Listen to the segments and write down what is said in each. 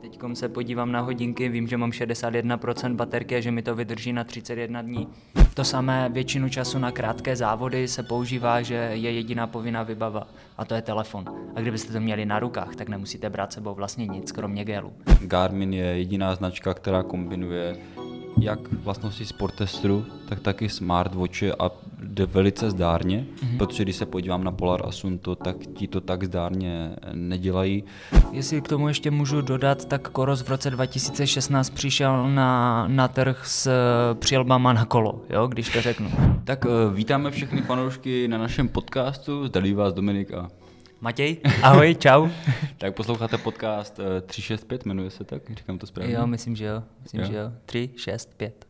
Teď se podívám na hodinky, vím, že mám 61% baterky a že mi to vydrží na 31 dní. To samé většinu času na krátké závody se používá, že je jediná povinná vybava a to je telefon. A kdybyste to měli na rukách, tak nemusíte brát sebou vlastně nic, kromě gelu. Garmin je jediná značka, která kombinuje jak vlastnosti sportestru, tak taky smartwatche a jde velice zdárně, mm-hmm. protože když se podívám na Polar Asunto, tak ti to tak zdárně nedělají. Jestli k tomu ještě můžu dodat, tak Koros v roce 2016 přišel na, na trh s eh, přilbama na kolo, jo, když to řeknu. Tak uh, vítáme všechny fanoušky na našem podcastu, zdraví vás Dominik a Matěj, ahoj, čau. tak posloucháte podcast 365, jmenuje se tak, říkám to správně? Jo, myslím, že jo, myslím, jo. že jo, 3, 6, 5.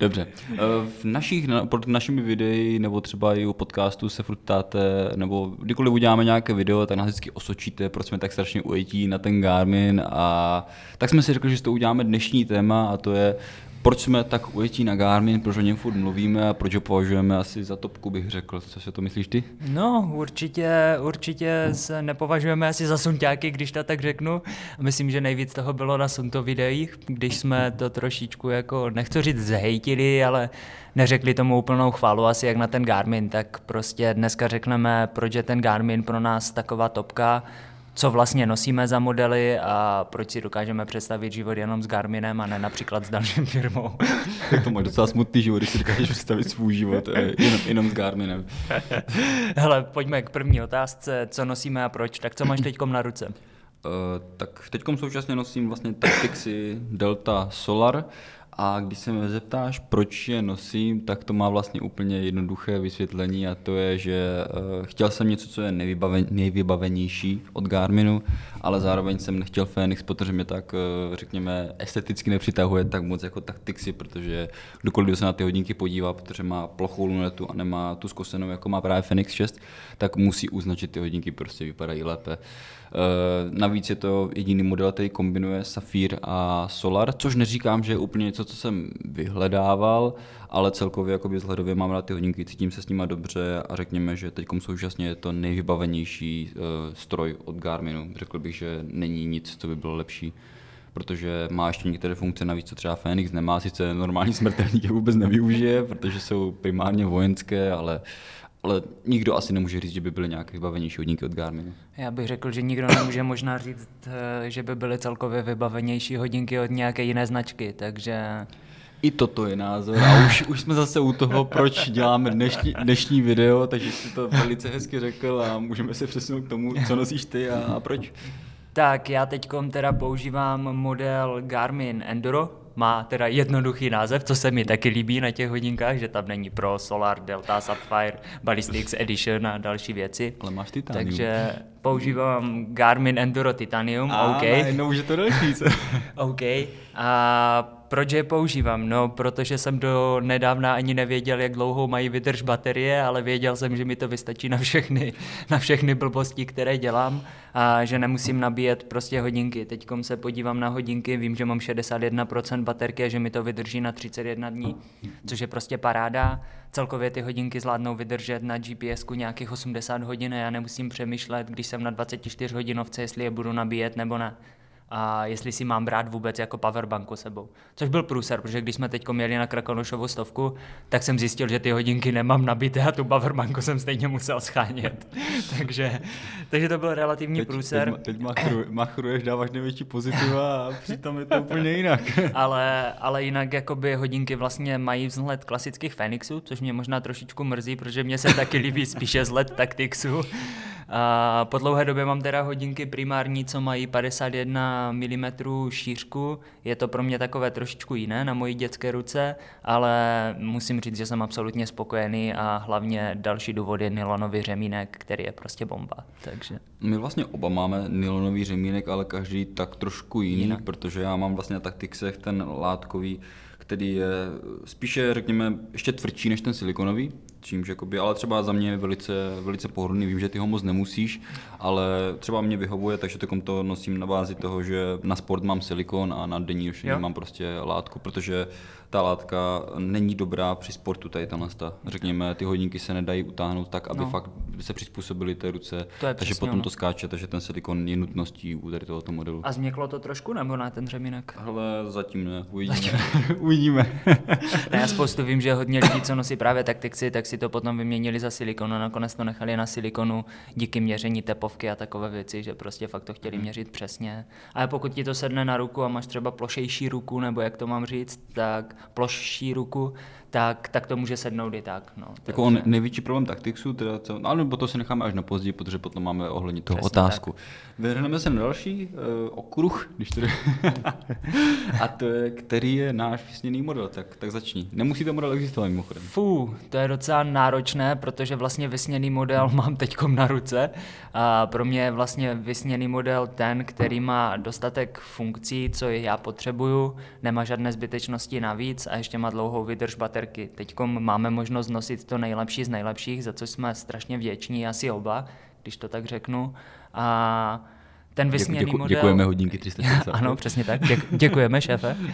Dobře. Eh, v našich, pod našimi videi nebo třeba i u podcastu se furt ptáte, nebo kdykoliv uděláme nějaké video, tak nás vždycky osočíte, proč jsme tak strašně ujetí na ten Garmin a tak jsme si řekli, že to uděláme dnešní téma a to je proč jsme tak ujetí na Garmin, proč o něm furt mluvíme a proč ho považujeme asi za topku, bych řekl. Co si to myslíš ty? No, určitě, určitě se nepovažujeme asi za sunťáky, když to tak řeknu. Myslím, že nejvíc toho bylo na sunto videích, když jsme to trošičku jako, nechci říct zhejtili, ale neřekli tomu úplnou chválu asi jak na ten Garmin, tak prostě dneska řekneme, proč je ten Garmin pro nás taková topka, co vlastně nosíme za modely a proč si dokážeme představit život jenom s Garminem a ne například s dalším firmou. tak to máš docela smutný život, když si dokážeš představit svůj život eh, jenom, jenom s Garminem. Hele, pojďme k první otázce, co nosíme a proč. Tak co máš teďkom na ruce? Uh, tak teďkom současně nosím vlastně Tactixy Delta Solar a když se mě zeptáš, proč je nosím, tak to má vlastně úplně jednoduché vysvětlení a to je, že uh, chtěl jsem něco, co je nejvybaven, nejvybavenější od Garminu, ale zároveň jsem nechtěl Fenix, protože mě tak, uh, řekněme, esteticky nepřitahuje tak moc jako Tactixy, protože kdokoliv se na ty hodinky podívá, protože má plochou lunetu a nemá tu zkosenou, jako má právě Fenix 6, tak musí uznat, že ty hodinky prostě vypadají lépe. Uh, navíc je to jediný model, který kombinuje Safir a Solar, což neříkám, že je úplně něco, co jsem vyhledával, ale celkově jakoby vzhledově mám rád ty hodinky, cítím se s nimi dobře a řekněme, že teď současně je to nejvybavenější uh, stroj od Garminu. Řekl bych, že není nic, co by bylo lepší protože má ještě některé funkce navíc, co třeba Phoenix nemá, sice normální smrtelník je vůbec nevyužije, protože jsou primárně vojenské, ale ale nikdo asi nemůže říct, že by byly nějaké vybavenější hodinky od Garminu. Já bych řekl, že nikdo nemůže možná říct, eh, že by byly celkově vybavenější hodinky od nějaké jiné značky, takže... I toto je názor a už, už jsme zase u toho, proč děláme dnešní, dnešní video, takže jsi to velice hezky řekl a můžeme se přesunout k tomu, co nosíš ty a, a proč. Tak já teď teda používám model Garmin Enduro, má teda jednoduchý název, co se mi taky líbí na těch hodinkách, že tam není Pro, Solar, Delta, Sapphire, Ballistics Edition a další věci. Ale máš titanium. Takže používám Garmin Enduro Titanium, a, OK. A už je to další. OK. A proč je používám? No, protože jsem do nedávna ani nevěděl, jak dlouho mají vydrž baterie, ale věděl jsem, že mi to vystačí na všechny, na všechny blbosti, které dělám a že nemusím nabíjet prostě hodinky. Teď se podívám na hodinky, vím, že mám 61% baterky a že mi to vydrží na 31 dní, což je prostě paráda. Celkově ty hodinky zvládnou vydržet na gps nějakých 80 hodin a já nemusím přemýšlet, když jsem na 24 hodinovce, jestli je budu nabíjet nebo ne a jestli si mám brát vůbec jako powerbanku sebou. Což byl průser, protože když jsme teď měli na Krakonošovu stovku, tak jsem zjistil, že ty hodinky nemám nabité a tu powerbanku jsem stejně musel schánět. takže, takže to byl relativní teď, průser. Teď, teď machru, machruješ, dáváš největší pozitiva a přitom je to úplně jinak. ale, ale jinak jakoby hodinky vlastně mají vzhled klasických Fenixů, což mě možná trošičku mrzí, protože mě se taky líbí spíše vzhled Tactixu. A po dlouhé době mám teda hodinky primární, co mají 51 mm šířku. Je to pro mě takové trošičku jiné na mojí dětské ruce, ale musím říct, že jsem absolutně spokojený a hlavně další důvod je nylonový řemínek, který je prostě bomba. Takže. My vlastně oba máme nylonový řemínek, ale každý tak trošku jiný, jinak. protože já mám vlastně na taktixech ten látkový, který je spíše, řekněme, ještě tvrdší než ten silikonový, čímž jakoby, ale třeba za mě je velice, velice pohodlný, vím, že ty ho moc nemusíš, ale třeba mě vyhovuje, takže takom to nosím na bázi toho, že na sport mám silikon a na denní nošení mám prostě látku, protože ta látka není dobrá při sportu, tady ta ta. Řekněme, ty hodinky se nedají utáhnout tak, aby no. fakt se přizpůsobily té ruce, to je takže potom ono. to skáče, takže ten silikon je nutností u tady tohoto modelu. A změklo to trošku nebo na ten řemínek? Ale zatím ne, uvidíme. uvidíme. ne, já spoustu vím, že hodně lidí, co nosí právě taktici, tak si to potom vyměnili za silikon a nakonec to nechali na silikonu díky měření tepovky a takové věci, že prostě fakt to chtěli mhm. měřit přesně. Ale pokud ti to sedne na ruku a máš třeba plošejší ruku, nebo jak to mám říct, tak plošší ruku, tak, tak to může sednout i tak. No. Jako on největší problém Tactixu, teda, co, no, ale nebo to si necháme až na později, protože potom máme ohledně toho Přesně otázku. Vyhrneme se na další uh, okruh, když to A to je, který je náš vysněný model, tak, tak začni. Nemusí to model existovat mimochodem. Fú, to je docela náročné, protože vlastně vysněný model mám teď na ruce. A pro mě je vlastně vysněný model ten, který má dostatek funkcí, co já potřebuju, nemá žádné zbytečnosti navíc a ještě má dlouhou vydrž baterie baterky. Teď máme možnost nosit to nejlepší z nejlepších, za co jsme strašně vděční, asi oba, když to tak řeknu. A ten vysněný děku, děku, model... Děkujeme hodinky 360. ano, přesně tak. Děk, děkujeme, šéfe.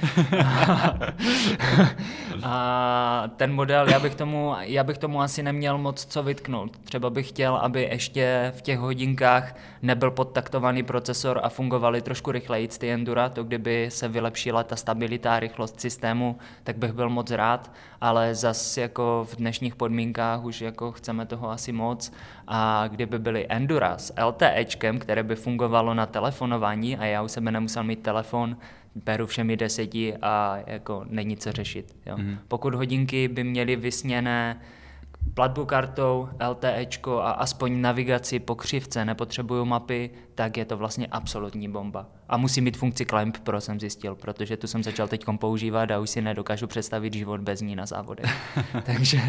a ten model, já bych, tomu, já bych tomu asi neměl moc co vytknout. Třeba bych chtěl, aby ještě v těch hodinkách nebyl podtaktovaný procesor a fungovaly trošku rychleji ty Endura, to kdyby se vylepšila ta stabilita a rychlost systému, tak bych byl moc rád, ale zas jako v dnešních podmínkách už jako chceme toho asi moc a kdyby byly Endura s LTEčkem, které by fungovalo na telefonování a já u sebe nemusel mít telefon, beru všemi deseti a jako není co řešit. Jo. Mm. Pokud hodinky by měly vysněné platbu kartou, LTEčko a aspoň navigaci po křivce, nepotřebuju mapy, tak je to vlastně absolutní bomba. A musí mít funkci Climb Pro, jsem zjistil, protože tu jsem začal teď používat a už si nedokážu představit život bez ní na závodech. Takže...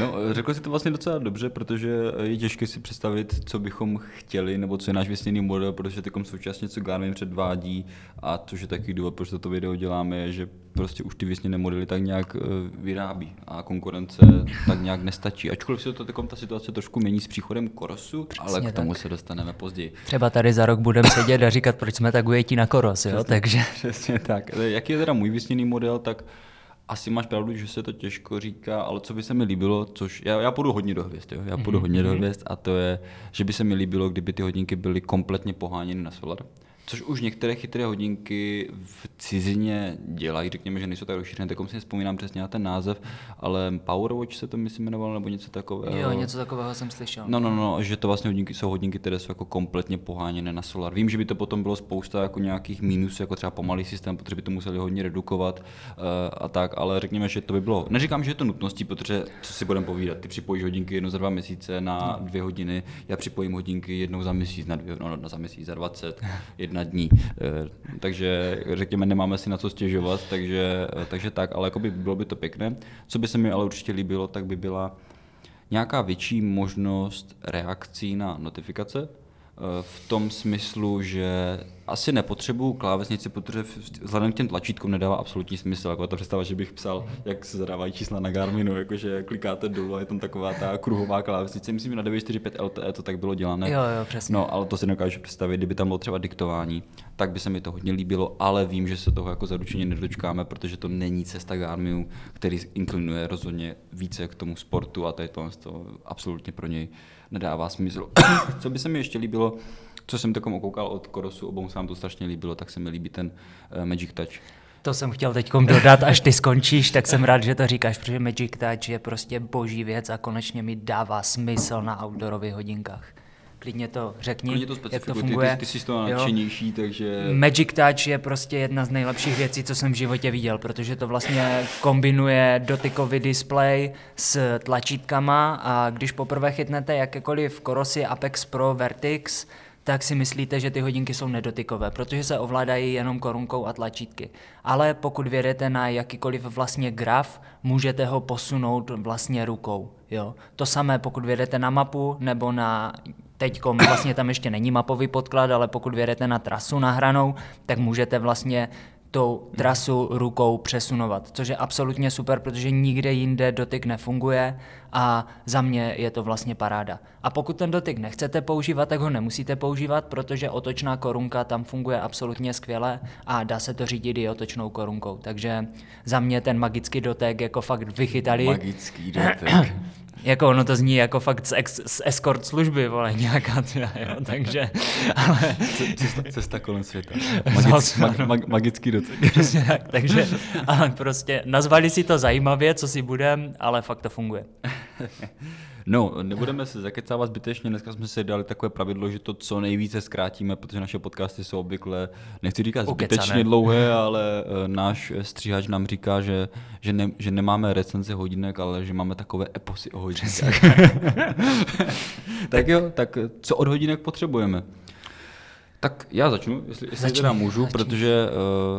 No, řekl si to vlastně docela dobře, protože je těžké si představit, co bychom chtěli, nebo co je náš vysněný model, protože takom současně, co Garmin předvádí a což je taky důvod, proč toto video děláme, je, že prostě už ty vysněné modely tak nějak eh, vyrábí a konkurence tak nějak nestačí. Ačkoliv se to takom ta situace trošku mění s příchodem Korosu, Přesně ale k tomu tak. se dostaneme později. Třeba tady za rok budeme sedět a říkat, proč jsme tak ujetí na Koros, jo? Přesně, takže... Přesně tak. Jak je teda můj vysněný model, tak asi máš pravdu, že se to těžko říká, ale co by se mi líbilo, což já, já půjdu hodně do hvězd, jo? já půjdu mm-hmm. hodně do hvězd a to je, že by se mi líbilo, kdyby ty hodinky byly kompletně poháněny na solar což už některé chytré hodinky v cizině dělají, řekněme, že nejsou tak rozšířené, tak si vzpomínám přesně na ten název, ale Powerwatch se to myslím jmenovalo, nebo něco takového. Jo, něco takového jsem slyšel. No, no, no, že to vlastně hodinky jsou hodinky, které jsou jako kompletně poháněné na solar. Vím, že by to potom bylo spousta jako nějakých mínusů, jako třeba pomalý systém, protože by to museli hodně redukovat uh, a tak, ale řekněme, že to by bylo. Neříkám, že je to nutností, protože co si budeme povídat, ty připojíš hodinky jednou za dva měsíce na no. dvě hodiny, já připojím hodinky jednou za měsíc na dvě, no, no za měsíc za 20, jedna na dní. Eh, takže řekněme, nemáme si na co stěžovat, takže, eh, takže tak, ale by bylo by to pěkné. Co by se mi ale určitě líbilo, tak by byla nějaká větší možnost reakcí na notifikace, Eh, v tom smyslu, že asi nepotřebuju klávesnici, protože vzhledem k těm tlačítkům nedává absolutní smysl. Jako ta představa, že bych psal, jak se zadávají čísla na Garminu, jakože klikáte dolů a je tam taková ta kruhová klávesnice. Myslím, že na 945 LTE to tak bylo dělané. Jo, jo, přesně. No, ale to si nedokážu představit, kdyby tam bylo třeba diktování, tak by se mi to hodně líbilo, ale vím, že se toho jako zaručeně nedočkáme, protože to není cesta Garminu, který inklinuje rozhodně více k tomu sportu a to je to, to absolutně pro něj nedává smysl. Co by se mi ještě líbilo, co jsem takom okoukal od Korosu, obou se nám to strašně líbilo, tak se mi líbí ten uh, Magic Touch. To jsem chtěl teď dodat, až ty skončíš, tak jsem rád, že to říkáš, protože Magic Touch je prostě boží věc a konečně mi dává smysl na outdoorových hodinkách klidně to řekni, klidně to jak to funguje. Ty, ty, ty jsi to nadšenější, takže... Magic Touch je prostě jedna z nejlepších věcí, co jsem v životě viděl, protože to vlastně kombinuje dotykový display s tlačítkama a když poprvé chytnete jakékoliv Korosy Apex Pro Vertix, tak si myslíte, že ty hodinky jsou nedotykové, protože se ovládají jenom korunkou a tlačítky. Ale pokud vědete na jakýkoliv vlastně graf, můžete ho posunout vlastně rukou. Jo. To samé, pokud vědete na mapu nebo na teď vlastně tam ještě není mapový podklad, ale pokud vědete na trasu nahranou, tak můžete vlastně tou trasu rukou přesunovat, což je absolutně super, protože nikde jinde dotyk nefunguje a za mě je to vlastně paráda. A pokud ten dotyk nechcete používat, tak ho nemusíte používat, protože otočná korunka tam funguje absolutně skvěle a dá se to řídit i otočnou korunkou. Takže za mě ten magický dotek jako fakt vychytali. Magický dotek. Jako ono to zní jako fakt z, ex, z escort služby, vole, nějaká teda, jo, takže, ale... Cesta, cesta kolem světa. Magic, mag, mag, magický dotek. Přesně tak, takže, ale prostě nazvali si to zajímavě, co si budem, ale fakt to funguje. No, nebudeme se zakecávat zbytečně, dneska jsme si dali takové pravidlo, že to co nejvíce zkrátíme, protože naše podcasty jsou obvykle, nechci říkat zbytečně Ukecané. dlouhé, ale uh, náš stříhač nám říká, že, že, ne, že nemáme recenze hodinek, ale že máme takové eposy o hodinkách. tak jo, tak co od hodinek potřebujeme? Tak já začnu, jestli, jestli začnu, teda můžu, začnu. protože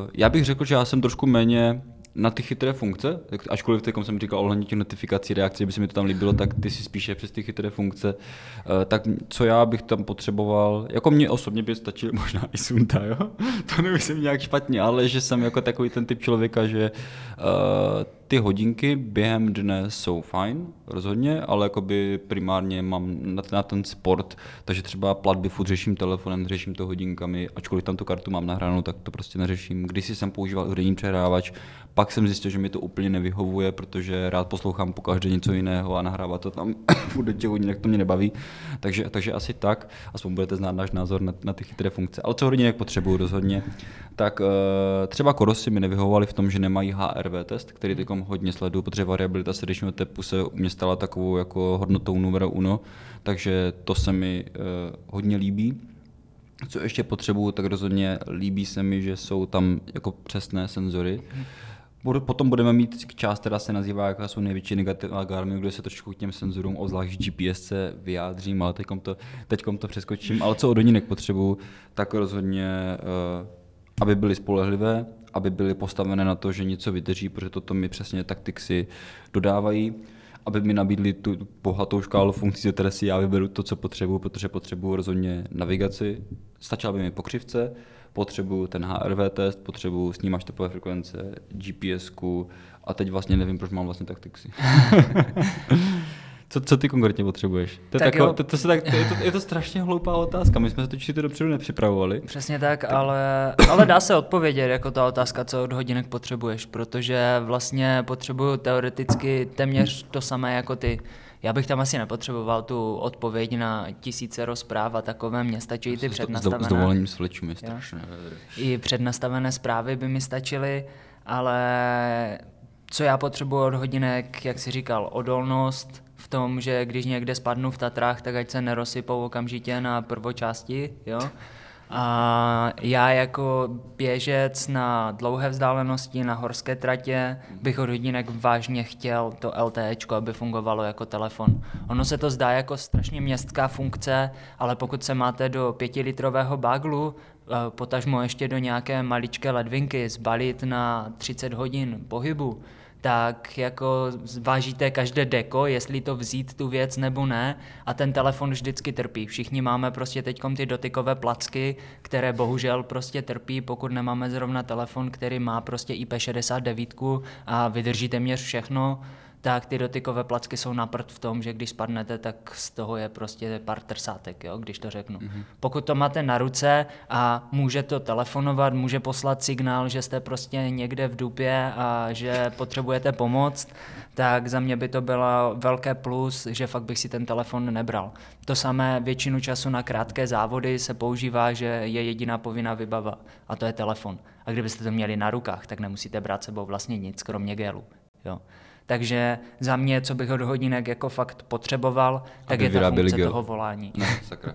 uh, já bych řekl, že já jsem trošku méně na ty chytré funkce, ačkoliv teď jsem říkal ohledně těch notifikací, reakcí, by se mi to tam líbilo, tak ty si spíše přes ty chytré funkce. Eh, tak co já bych tam potřeboval, jako mě osobně by stačilo možná i Sunta, jo? to nemyslím nějak špatně, ale že jsem jako takový ten typ člověka, že uh, ty hodinky během dne jsou fajn, rozhodně, ale jakoby primárně mám na, na ten sport, takže třeba platby furt řeším telefonem, řeším to hodinkami, ačkoliv tam tu kartu mám nahranou, tak to prostě neřeším. Když jsem používal hudební přehrávač, pak jsem zjistil, že mi to úplně nevyhovuje, protože rád poslouchám po každé něco jiného a nahrávat to tam do těch hodinek, to mě nebaví. Takže, takže asi tak, aspoň budete znát náš názor na, na ty chytré funkce. Ale co hodinek potřebuju rozhodně, tak uh, třeba korosy mi nevyhovovaly v tom, že nemají HRV test, který teď hodně sleduju, protože variabilita srdečního tepu se u mě stala takovou jako hodnotou numero uno, takže to se mi uh, hodně líbí. Co ještě potřebuju, tak rozhodně líbí se mi, že jsou tam jako přesné senzory. Potom budeme mít část, která se nazývá, jaká jsou největší negativa Garmin, kde se trošku k těm senzorům, obzvlášť GPS se vyjádřím, ale teďkom to, teďkom to přeskočím. Ale co od hodinek potřebuju, tak rozhodně, uh, aby byly spolehlivé, aby byly postavené na to, že něco vydrží, protože toto mi přesně taktiky dodávají, aby mi nabídli tu bohatou škálu funkcí, ze které si já vyberu to, co potřebuju, protože potřebuju rozhodně navigaci, stačila by mi pokřivce, potřebuju ten HRV test, potřebuju snímač topové frekvence, GPS a teď vlastně nevím, proč mám vlastně taktixy. Co, co ty konkrétně potřebuješ? To je, tak tako, to, to, se tak, to, je, to, je to strašně hloupá otázka, my jsme se to to dopředu nepřipravovali. Přesně tak, tak, Ale, ale dá se odpovědět jako ta otázka, co od hodinek potřebuješ, protože vlastně potřebuju teoreticky téměř to samé jako ty. Já bych tam asi nepotřeboval tu odpověď na tisíce rozpráv a takové, mně stačí ty přednastavené. S dovolením s je strašné. I přednastavené zprávy by mi stačily, ale co já potřebuji od hodinek, jak si říkal, odolnost, v tom, že když někde spadnu v Tatrách, tak ať se nerosypou okamžitě na prvočásti, jo. A já jako běžec na dlouhé vzdálenosti, na horské tratě, bych od hodinek vážně chtěl to LTE, aby fungovalo jako telefon. Ono se to zdá jako strašně městská funkce, ale pokud se máte do pětilitrového baglu, eh, potažmo ještě do nějaké maličké ledvinky zbalit na 30 hodin pohybu, tak jako zvážíte každé deko, jestli to vzít tu věc nebo ne a ten telefon vždycky trpí. Všichni máme prostě teď ty dotykové placky, které bohužel prostě trpí, pokud nemáme zrovna telefon, který má prostě IP69 a vydrží téměř všechno, tak ty dotykové placky jsou na prd v tom, že když spadnete, tak z toho je prostě pár trsátek, jo, když to řeknu. Mm-hmm. Pokud to máte na ruce a může to telefonovat, může poslat signál, že jste prostě někde v dupě a že potřebujete pomoc, tak za mě by to bylo velké plus, že fakt bych si ten telefon nebral. To samé většinu času na krátké závody se používá, že je jediná povinná vybava a to je telefon. A kdybyste to měli na rukách, tak nemusíte brát sebou vlastně nic, kromě gelu. Jo. Takže za mě, co bych od hodinek jako fakt potřeboval, tak Aby je ta funkce gel. toho volání. No, sakra.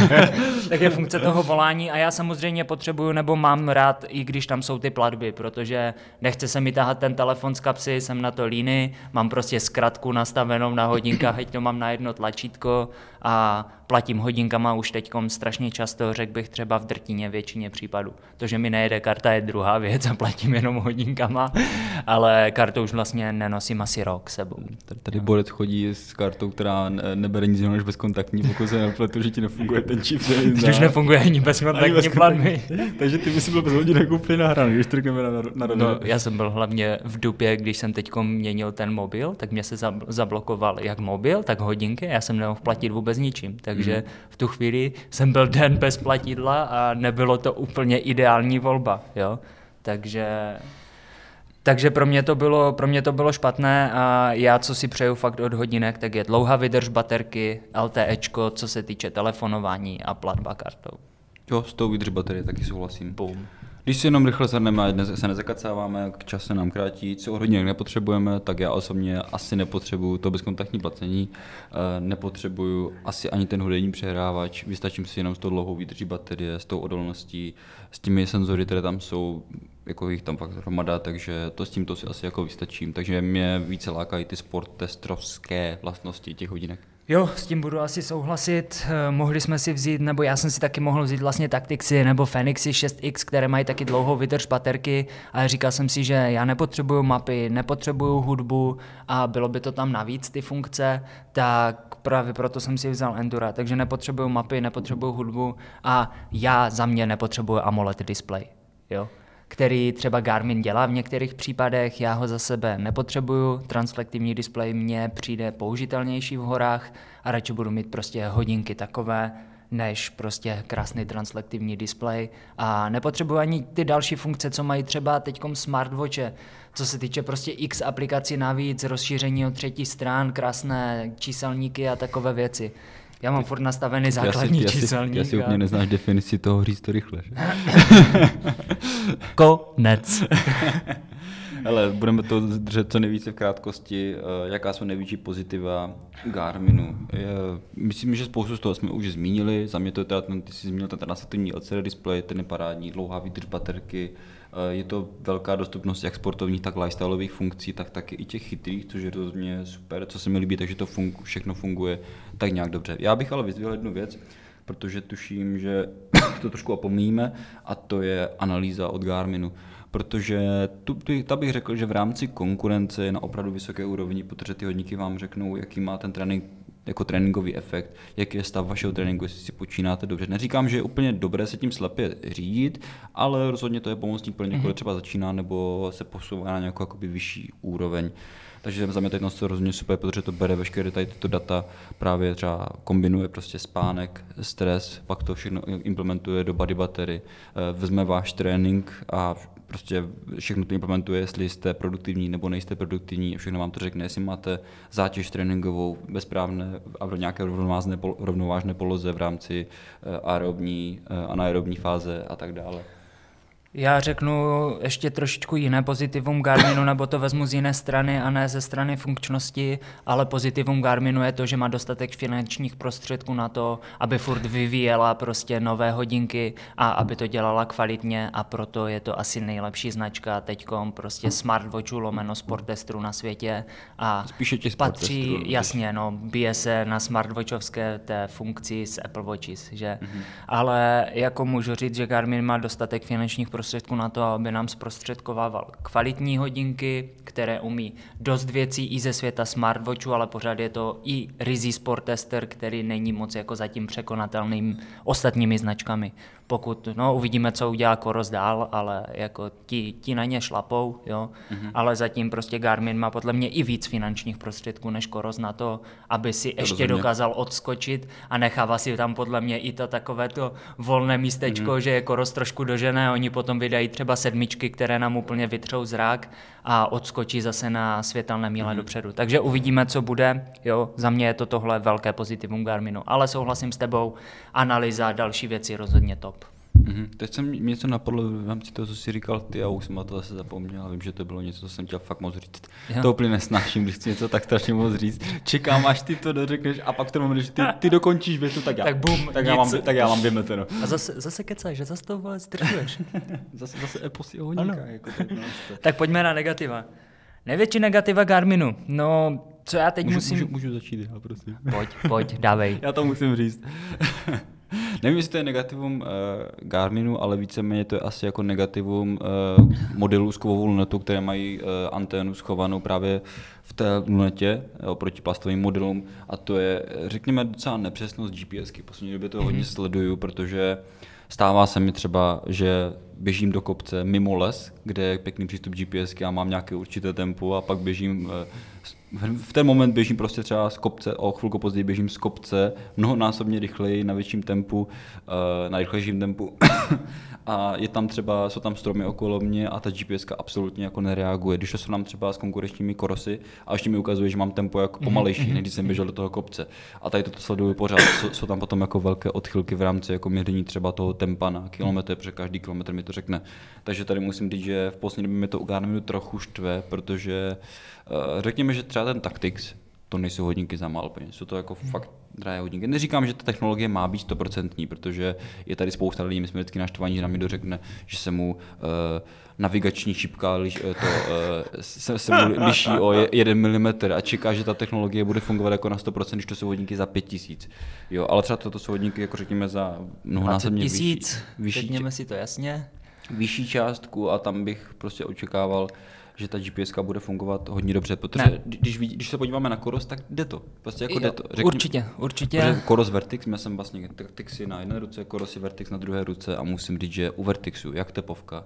tak je funkce toho volání a já samozřejmě potřebuju nebo mám rád, i když tam jsou ty platby, protože nechce se mi tahat ten telefon z kapsy, jsem na to líny, mám prostě zkratku nastavenou na hodinkách, ať to mám na jedno tlačítko a platím hodinkama už teď strašně často, řekl bych třeba v drtině většině případů. To, že mi nejede karta je druhá věc a platím jenom hodinkama, ale kartu už vlastně nenosím nosím asi rok sebou. Tady, Borec chodí s kartou, která nebere nic jiného než bezkontaktní, pokud se nepletu, že ti nefunguje ten čip. Teď už nefunguje ani bezkontaktní platby. Takže ty bys byl bez hodinek úplně nahraný, když trkneme na, na, na no, já jsem byl hlavně v dupě, když jsem teď měnil ten mobil, tak mě se zablokoval jak mobil, tak hodinky, já jsem nemohl platit vůbec ničím. Takže hmm. v tu chvíli jsem byl den bez platidla a nebylo to úplně ideální volba. Jo? Takže takže pro mě, to bylo, pro mě to bylo špatné a já, co si přeju fakt od hodinek, tak je dlouhá vydrž baterky, LTEčko, co se týče telefonování a platba kartou. Jo, s tou vydrž baterie taky souhlasím. Boom. Když si jenom rychle zhrneme dnes se nezakacáváme, k čas se nám krátí, co od hodinek nepotřebujeme, tak já osobně asi nepotřebuju to bezkontaktní placení, eh, nepotřebuju asi ani ten hudební přehrávač, vystačím si jenom s tou dlouhou výdrží baterie, s tou odolností, s těmi senzory, které tam jsou, jako jich tam fakt hromada, takže to s tímto si asi jako vystačím. Takže mě více lákají ty sport testrovské vlastnosti těch hodinek. Jo, s tím budu asi souhlasit. Eh, mohli jsme si vzít, nebo já jsem si taky mohl vzít vlastně Tactixy nebo Fenixy 6X, které mají taky dlouhou vydrž baterky, ale říkal jsem si, že já nepotřebuju mapy, nepotřebuju hudbu a bylo by to tam navíc ty funkce, tak právě proto jsem si vzal Endura, takže nepotřebuju mapy, nepotřebuju hudbu a já za mě nepotřebuju AMOLED display. Jo? Který třeba Garmin dělá v některých případech, já ho za sebe nepotřebuju, transflektivní displej mně přijde použitelnější v horách a radši budu mít prostě hodinky takové, než prostě krásný translektivní displej a nepotřebuji ani ty další funkce, co mají třeba teď smartwatche, co se týče prostě x aplikací navíc, rozšíření o třetí stran, krásné číselníky a takové věci. Já mám furt nastavený základní ty číselník. Ty asi, ty asi úplně neznáš definici toho říct to rychle. Že? Konec. Ale budeme to držet co nejvíce v krátkosti. Eh, jaká jsou největší pozitiva Garminu? Myslím, že spoustu z toho jsme už zmínili. Za mě to je teda, ty jsi zmínil ten transitivní LCD display, ten je parádní, dlouhá výdrž baterky, Eh, je to velká dostupnost jak sportovních, tak lifestyleových funkcí, tak taky i těch chytrých, což je rozhodně super, co se mi líbí, takže to fungu, všechno funguje tak nějak dobře. Já bych ale vyzvěl jednu věc, protože tuším, že to trošku opomíníme, a to je analýza od Garminu protože tu, ta bych řekl, že v rámci konkurence je na opravdu vysoké úrovni, protože ty hodníky vám řeknou, jaký má ten trénink jako tréninkový efekt, jaký je stav vašeho tréninku, jestli si počínáte dobře. Neříkám, že je úplně dobré se tím slepě řídit, ale rozhodně to je pomocník pro někoho, kdo mhm. třeba začíná nebo se posouvá na nějakou jakoby vyšší úroveň. Takže za mě teď to rozhodně super, protože to bere veškeré tady tyto data, právě třeba kombinuje prostě spánek, stres, pak to všechno implementuje do body battery, eh, vezme váš trénink a prostě všechno to implementuje, jestli jste produktivní nebo nejste produktivní, všechno vám to řekne, jestli máte zátěž tréninkovou bezprávné a v nějaké rovnovážné, poloze v rámci eh, aerobní, eh, anaerobní fáze a tak dále. Já řeknu ještě trošičku jiné pozitivum Garminu, nebo to vezmu z jiné strany a ne ze strany funkčnosti, ale pozitivum Garminu je to, že má dostatek finančních prostředků na to, aby furt vyvíjela prostě nové hodinky a aby to dělala kvalitně a proto je to asi nejlepší značka teďkom prostě smartwatchu lomeno sportestru na světě a Spíše těch patří, jasně, no, bije se na smartwatchovské té funkci s Apple Watches, že? Mm-hmm. Ale jako můžu říct, že Garmin má dostatek finančních prostředků prostředků na to, aby nám zprostředkovával kvalitní hodinky, které umí dost věcí i ze světa smartwatchu, ale pořád je to i rizí sport tester, který není moc jako zatím překonatelným ostatními značkami pokud, no uvidíme, co udělá Koros dál, ale jako ti, ti na ně šlapou, jo, mm-hmm. ale zatím prostě Garmin má podle mě i víc finančních prostředků než Koros na to, aby si to ještě rozumně. dokázal odskočit a nechává si tam podle mě i to takové to volné místečko, mm-hmm. že je Koros trošku dožené, oni potom vydají třeba sedmičky, které nám úplně vytřou zrak a odskočí zase na světelné míle mm-hmm. dopředu. Takže uvidíme, co bude, jo, za mě je to tohle velké pozitivum Garminu, ale souhlasím s tebou, analýza, další věci rozhodně to. Mm-hmm. Teď jsem něco napadlo v rámci toho, co jsi říkal ty a už jsem na to zase zapomněl. Vím, že to bylo něco, co jsem chtěl fakt moc říct. Jo. To úplně nesnáším, když chci něco tak strašně moc říct. Čekám, až ty to dořekneš a pak to moment, že ty, ty dokončíš větu, tak já, tak, boom, tak, já mám, tak já mám dvě meteno. A zase, zase kecáš, že zase to vole zdržuješ. zase, zase eposy. Jako tak, no, tak pojďme na negativa. Největší negativa Garminu. No, co já teď můžu, musím... Můžu, můžu začít já, prosím. Pojď, pojď, dávej. já to musím říct. Nevím, jestli to je negativum uh, Garminu, ale víceméně to je asi jako negativum uh, modelů s kovovou lunetou, které mají uh, anténu schovanou právě v té lunetě oproti plastovým modelům a to je, řekněme, docela nepřesnost GPSky. V poslední době to hodně mm-hmm. sleduju, protože Stává se mi třeba, že běžím do kopce mimo les, kde je pěkný přístup GPSky a mám nějaké určité tempo a pak běžím v ten moment běžím prostě třeba z kopce, o chvilku později běžím z kopce mnohonásobně rychleji, na větším tempu, eh, na rychlejším tempu a je tam třeba, jsou tam stromy okolo mě a ta GPS absolutně jako nereaguje. Když to jsou nám třeba s konkurenčními korosy a ještě mi ukazuje, že mám tempo jako mhm, pomalejší, než když jsem běžel do toho kopce. A tady to sleduju pořád. Jsou, jsou tam potom jako velké odchylky v rámci jako měření třeba toho tempa na kilometr, protože každý kilometr mi to řekne. Takže tady musím říct, že v poslední době mi to u Garminu trochu štve, protože uh, řekněme, že třeba ten Tactics, to nejsou hodinky za málo peněz, jsou to jako hmm. fakt drahé hodinky. Neříkám, že ta technologie má být stoprocentní, protože je tady spousta lidí, my jsme vždycky naštvaní, že nám někdo řekne, že se mu uh, navigační šipka liš, to, uh, se, se mu liší o 1 mm a čeká, že ta technologie bude fungovat jako na 100%, když to jsou hodinky za 5000. Jo, ale třeba toto jsou hodinky, jako řekněme, za mnohonásobně vyšší. vyšší, řekněme si to jasně. Vyšší částku a tam bych prostě očekával, že ta GPS bude fungovat hodně dobře, protože ne. když, když se podíváme na Koros, tak jde to. Prostě jako jo, jde to. Řekni, určitě, určitě. Koros Vertix, měl jsem vlastně Vertixy na jedné ruce, Koros Vertix na druhé ruce a musím říct, že u Vertixu, jak tepovka,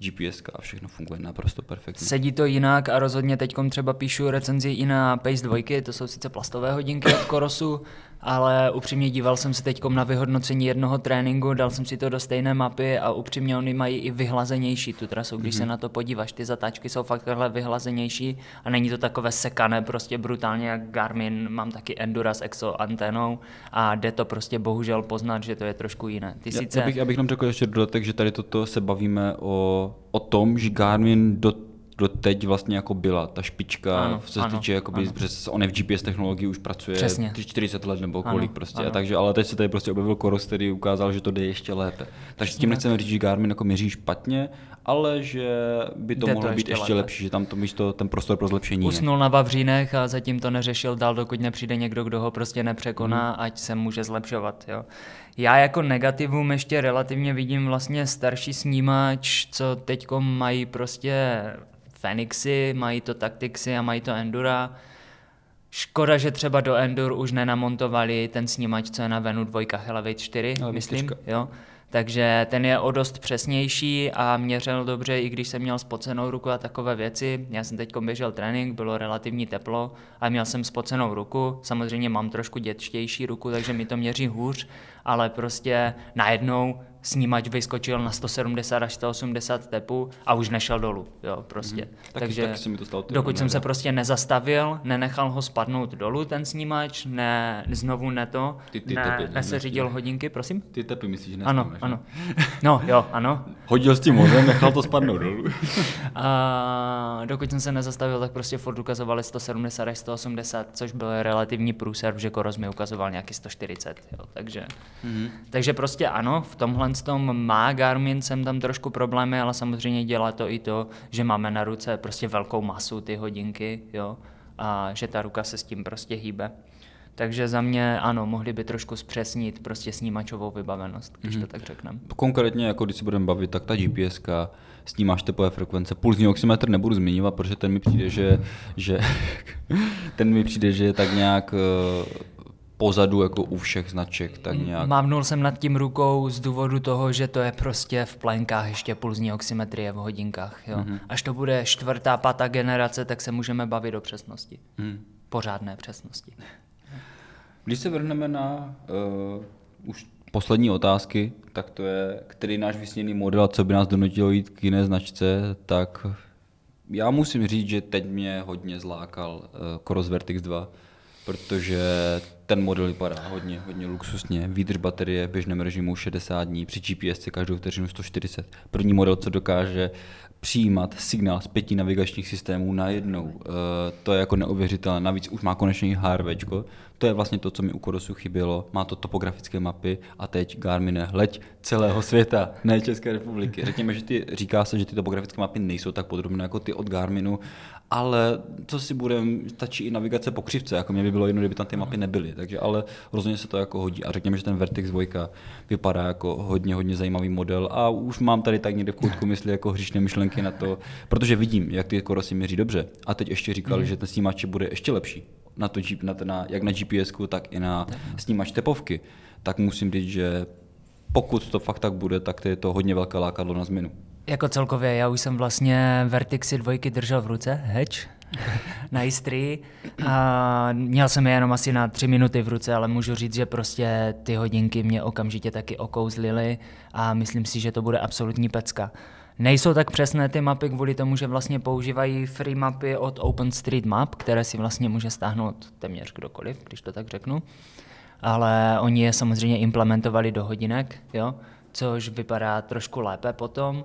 GPS a všechno funguje naprosto perfektně. Sedí to jinak a rozhodně teď třeba píšu recenzi i na Pace 2, to jsou sice plastové hodinky od Korosu, ale upřímně díval jsem se teď na vyhodnocení jednoho tréninku, dal jsem si to do stejné mapy a upřímně oni mají i vyhlazenější tu trasu, když mm-hmm. se mhm. na to podíváš. Ty zatáčky jsou fakt takhle vyhlazenější a není to takové sekané prostě brutálně jak Garmin, mám taky Endura Exo anténou a jde to prostě bohužel poznat, že to je trošku jiné. Ty sice... já, bych, já bych nám řekl ještě dodatek, že tady toto se bavíme o, o tom, že Garmin do teď vlastně jako byla ta špička, ano, co se týče, jakoby, ano. přes on v GPS technologii už pracuje Přesně. 40 let nebo kolik ano, prostě. Ano. A takže, ale teď se tady prostě objevil Koros, který ukázal, že to jde ještě lépe. Takže s tím nechceme říct, že Garmin jako měří špatně, ale že by to Jde mohlo to být ještě, ještě lepší, že tam to místo, ten prostor pro zlepšení Usnul je. na Vavřínech a zatím to neřešil dál, dokud nepřijde někdo, kdo ho prostě nepřekoná, hmm. ať se může zlepšovat. Jo. Já jako negativum ještě relativně vidím vlastně starší snímač, co teď mají prostě Fenixy, mají to Tacticsy a mají to Endura. Škoda, že třeba do Endur už nenamontovali ten snímač, co je na Venu 2 Elevate 4, no, myslím. Jo? Takže ten je o dost přesnější a měřil dobře, i když jsem měl spocenou ruku a takové věci. Já jsem teď běžel trénink, bylo relativně teplo a měl jsem spocenou ruku. Samozřejmě mám trošku dětštější ruku, takže mi to měří hůř, ale prostě najednou snímač vyskočil na 170 až 180 tepů a už nešel dolů, jo, prostě. Mm. Taky, Takže taky se mi to stalo dokud jsem se prostě nezastavil, nenechal ho spadnout dolů ten snímač, ne, znovu ne to, ty, ty ne, tepy, neseřídil ne, hodinky, prosím? Ty tepy myslíš, že Ano, ano. No, jo, ano. Hodil s tím mozem, nechal to spadnout dolů. a dokud jsem se nezastavil, tak prostě Ford ukazovali 170 až 180, což byl relativní průser, že Koros mi ukazoval nějaký 140, jo, takže, mm-hmm. takže prostě ano, v tomhle tom má Garmin, jsem tam trošku problémy, ale samozřejmě dělá to i to, že máme na ruce prostě velkou masu ty hodinky, jo, a že ta ruka se s tím prostě hýbe. Takže za mě ano, mohli by trošku zpřesnit prostě snímačovou vybavenost, když mm-hmm. to tak řekneme. Konkrétně, jako když se budeme bavit, tak ta GPS snímáš tepové frekvence. Pulzní oximetr nebudu zmiňovat, protože ten mi přijde, že, že ten mi přijde, že je tak nějak eh, pozadu jako u všech značek, tak nějak. Mávnul jsem nad tím rukou z důvodu toho, že to je prostě v plenkách ještě pulzní oximetrie v hodinkách. Jo. Mm-hmm. Až to bude čtvrtá, pátá generace, tak se můžeme bavit o přesnosti. Mm. Pořádné přesnosti. Když se vrhneme na uh, už poslední otázky, tak to je, který náš vysněný model, co by nás donutilo jít k jiné značce, tak já musím říct, že teď mě hodně zlákal uh, Coros Vertix 2 protože ten model vypadá hodně, hodně luxusně. Výdrž baterie v běžném režimu 60 dní, při GPS každou vteřinu 140. První model, co dokáže přijímat signál z pěti navigačních systémů najednou. E, to je jako neuvěřitelné. Navíc už má konečně HRV. To je vlastně to, co mi u Korosu chybělo. Má to topografické mapy a teď Garmin leď celého světa, ne České republiky. Řekněme, že ty, říká se, že ty topografické mapy nejsou tak podrobné jako ty od Garminu, ale co si budeme, stačí i navigace po křivce, jako mě by bylo jedno, kdyby tam ty mapy nebyly, takže ale rozhodně se to jako hodí. A řekněme, že ten Vertex 2 vypadá jako hodně, hodně zajímavý model. A už mám tady tak někde v koutku mysli jako hříšné myšlenky na to, protože vidím, jak ty korosy měří dobře. A teď ještě říkal, mm. že ten snímač bude ještě lepší. Na to, na, na, jak na GPS, tak i na snímač tepovky, tak musím říct, že pokud to fakt tak bude, tak to je to hodně velké lákadlo na změnu. Jako celkově, já už jsem vlastně Vertixy dvojky držel v ruce, heč, na Istrii a měl jsem je jenom asi na tři minuty v ruce, ale můžu říct, že prostě ty hodinky mě okamžitě taky okouzlily a myslím si, že to bude absolutní pecka. Nejsou tak přesné ty mapy kvůli tomu, že vlastně používají free mapy od OpenStreetMap, které si vlastně může stáhnout téměř kdokoliv, když to tak řeknu. Ale oni je samozřejmě implementovali do hodinek, jo? což vypadá trošku lépe potom.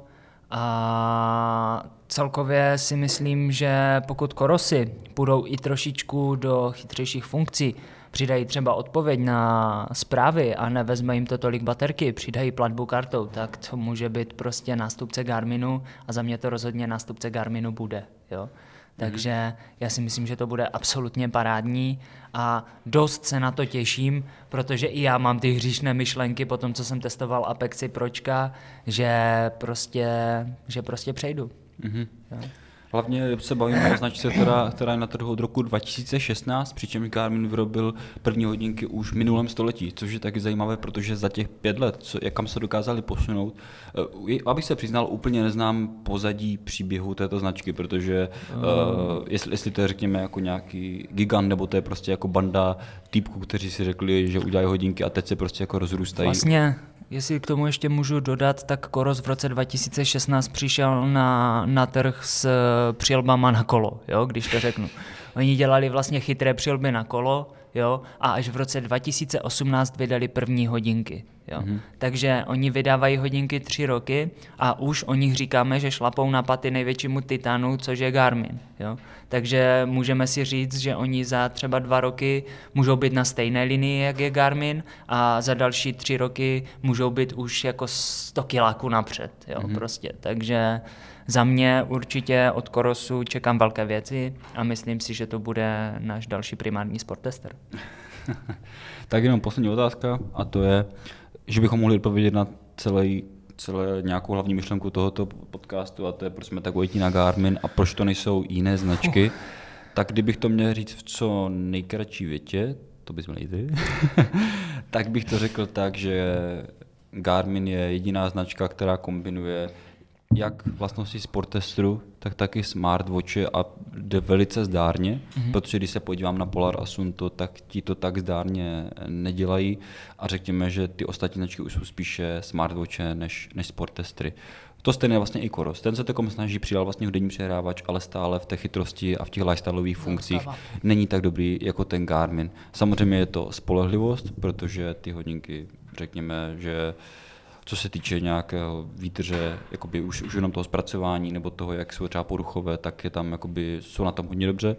A celkově si myslím, že pokud korosy půjdou i trošičku do chytřejších funkcí, přidají třeba odpověď na zprávy a nevezme jim to tolik baterky, přidají platbu kartou, tak to může být prostě nástupce Garminu a za mě to rozhodně nástupce Garminu bude. Jo? Takže já si myslím, že to bude absolutně parádní a dost se na to těším, protože i já mám ty hříšné myšlenky po tom, co jsem testoval Apexy Pročka, že prostě, že prostě přejdu. Mm-hmm. Hlavně se bavíme o značce, která, která je na trhu od roku 2016, přičemž Garmin vyrobil první hodinky už v minulém století, což je taky zajímavé, protože za těch pět let, co, jak kam se dokázali posunout, uh, abych se přiznal, úplně neznám pozadí příběhu této značky, protože uh, jestli, jestli to je řekněme jako nějaký gigant, nebo to je prostě jako banda týpků, kteří si řekli, že udělají hodinky a teď se prostě jako rozrůstají. Vlastně Jestli k tomu ještě můžu dodat, tak Koros v roce 2016 přišel na, na trh s přilbama na kolo, jo, když to řeknu. Oni dělali vlastně chytré přilby na kolo, jo, a až v roce 2018 vydali první hodinky. Jo. Mm-hmm. Takže oni vydávají hodinky tři roky a už o nich říkáme, že šlapou na paty největšímu titánu, což je Garmin. Jo. Takže můžeme si říct, že oni za třeba dva roky můžou být na stejné linii, jak je Garmin a za další tři roky můžou být už jako 100 kiláků napřed. Jo, mm-hmm. prostě. Takže za mě určitě od Korosu čekám velké věci a myslím si, že to bude náš další primární sporttester. tak jenom poslední otázka a to je, že bychom mohli odpovědět na celý celé nějakou hlavní myšlenku tohoto podcastu a to je, proč jsme tak ojití na Garmin a proč to nejsou jiné značky. tak kdybych to měl říct v co nejkratší větě, to bys měl ty, tak bych to řekl tak, že Garmin je jediná značka, která kombinuje jak vlastnosti sportestru, tak taky smartwatche a jde velice zdárně, mm-hmm. protože když se podívám na Polar Asunto, tak ti to tak zdárně nedělají a řekněme, že ty ostatní značky už jsou spíše smartwatche než, než sportestry. To stejné vlastně i Koros. Ten se takom snaží přidat vlastně hudební přehrávač, ale stále v té chytrosti a v těch lifestyleových funkcích není tak dobrý jako ten Garmin. Samozřejmě je to spolehlivost, protože ty hodinky, řekněme, že co se týče nějakého výdrže, jakoby už, už jenom toho zpracování nebo toho, jak jsou třeba poruchové, tak je tam, jakoby, jsou na tom hodně dobře,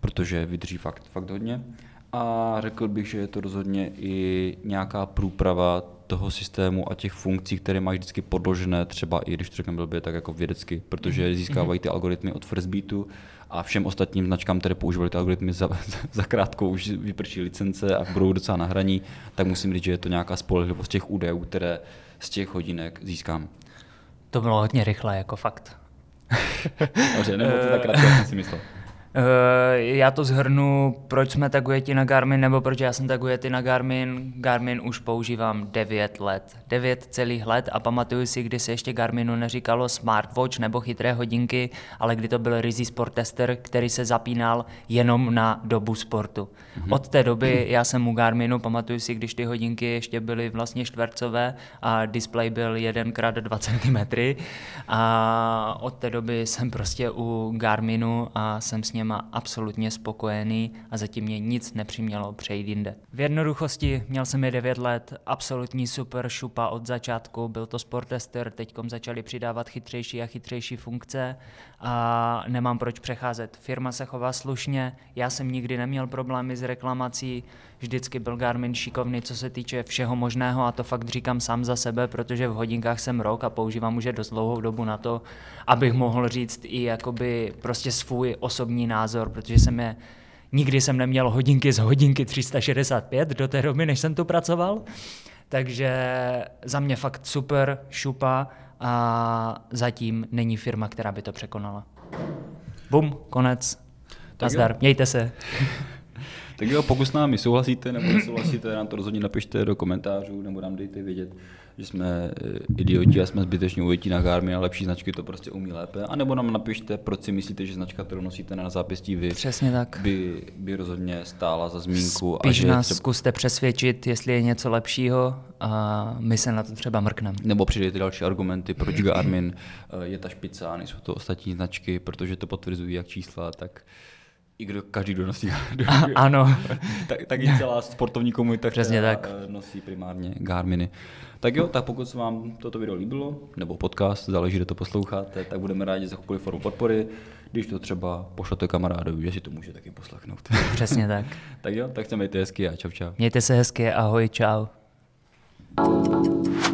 protože vydrží fakt, fakt hodně. A řekl bych, že je to rozhodně i nějaká průprava toho systému a těch funkcí, které mají vždycky podložené, třeba i když to řekneme blbě, tak jako vědecky, protože mhm. získávají ty algoritmy od Firstbeatu a všem ostatním značkám, které používali ty algoritmy za, za krátko už vyprší licence a budou docela na hraní, tak musím říct, že je to nějaká spolehlivost těch údajů, které z těch hodinek získám. To bylo hodně rychle, jako fakt. Dobře, nebo to tak krátko, jak jsem si myslel. Uh, já to zhrnu, proč jsme tak ujeti na Garmin, nebo proč já jsem tak ujeti na Garmin. Garmin už používám 9 let. 9 celých let a pamatuju si, kdy se ještě Garminu neříkalo smartwatch nebo chytré hodinky, ale kdy to byl Rizzy Sport Tester, který se zapínal jenom na dobu sportu. Mm-hmm. Od té doby já jsem u Garminu, pamatuju si, když ty hodinky ještě byly vlastně čtvercové a display byl 1x2 cm a od té doby jsem prostě u Garminu a jsem s ním něma absolutně spokojený a zatím mě nic nepřimělo přejít jinde. V jednoduchosti měl jsem je 9 let, absolutní super šupa od začátku, byl to sportester, teďkom začali přidávat chytřejší a chytřejší funkce a nemám proč přecházet. Firma se chová slušně, já jsem nikdy neměl problémy s reklamací, vždycky byl Garmin šikovný, co se týče všeho možného a to fakt říkám sám za sebe, protože v hodinkách jsem rok a používám už je dost dlouhou dobu na to, abych mohl říct i jakoby prostě svůj osobní názor, protože jsem je Nikdy jsem neměl hodinky z hodinky 365 do té doby, než jsem tu pracoval. Takže za mě fakt super, šupa a zatím není firma, která by to překonala. Bum, konec. Tak Nazdar, jo. mějte se. Tak jo, pokud s námi souhlasíte nebo nesouhlasíte, nám to rozhodně napište do komentářů nebo nám dejte vědět, že jsme eh, idioti a jsme zbytečně ujetí na Garmin a lepší značky to prostě umí lépe. A nebo nám napište, proč si myslíte, že značka, kterou nosíte na zápěstí vy, Přesně tak. By, by rozhodně stála za zmínku. Spíš a že nás třeba... zkuste přesvědčit, jestli je něco lepšího a my se na to třeba mrkneme. Nebo přidejte další argumenty, proč Garmin eh, je ta špica a nejsou to ostatní značky, protože to potvrzují jak čísla, tak i kdo, každý, kdo nosí A, ano. tak, tak i celá sportovní komunita, Přesně tak. Eh, nosí primárně Garminy. Tak jo, tak pokud se vám toto video líbilo, nebo podcast, záleží, kde to posloucháte, tak budeme rádi za jakoukoliv formu podpory, když to třeba pošlete kamarádovi, že si to může taky poslechnout. Přesně tak. tak jo, tak se mějte hezky a čau čau. Mějte se hezky, ahoj, čau. thank you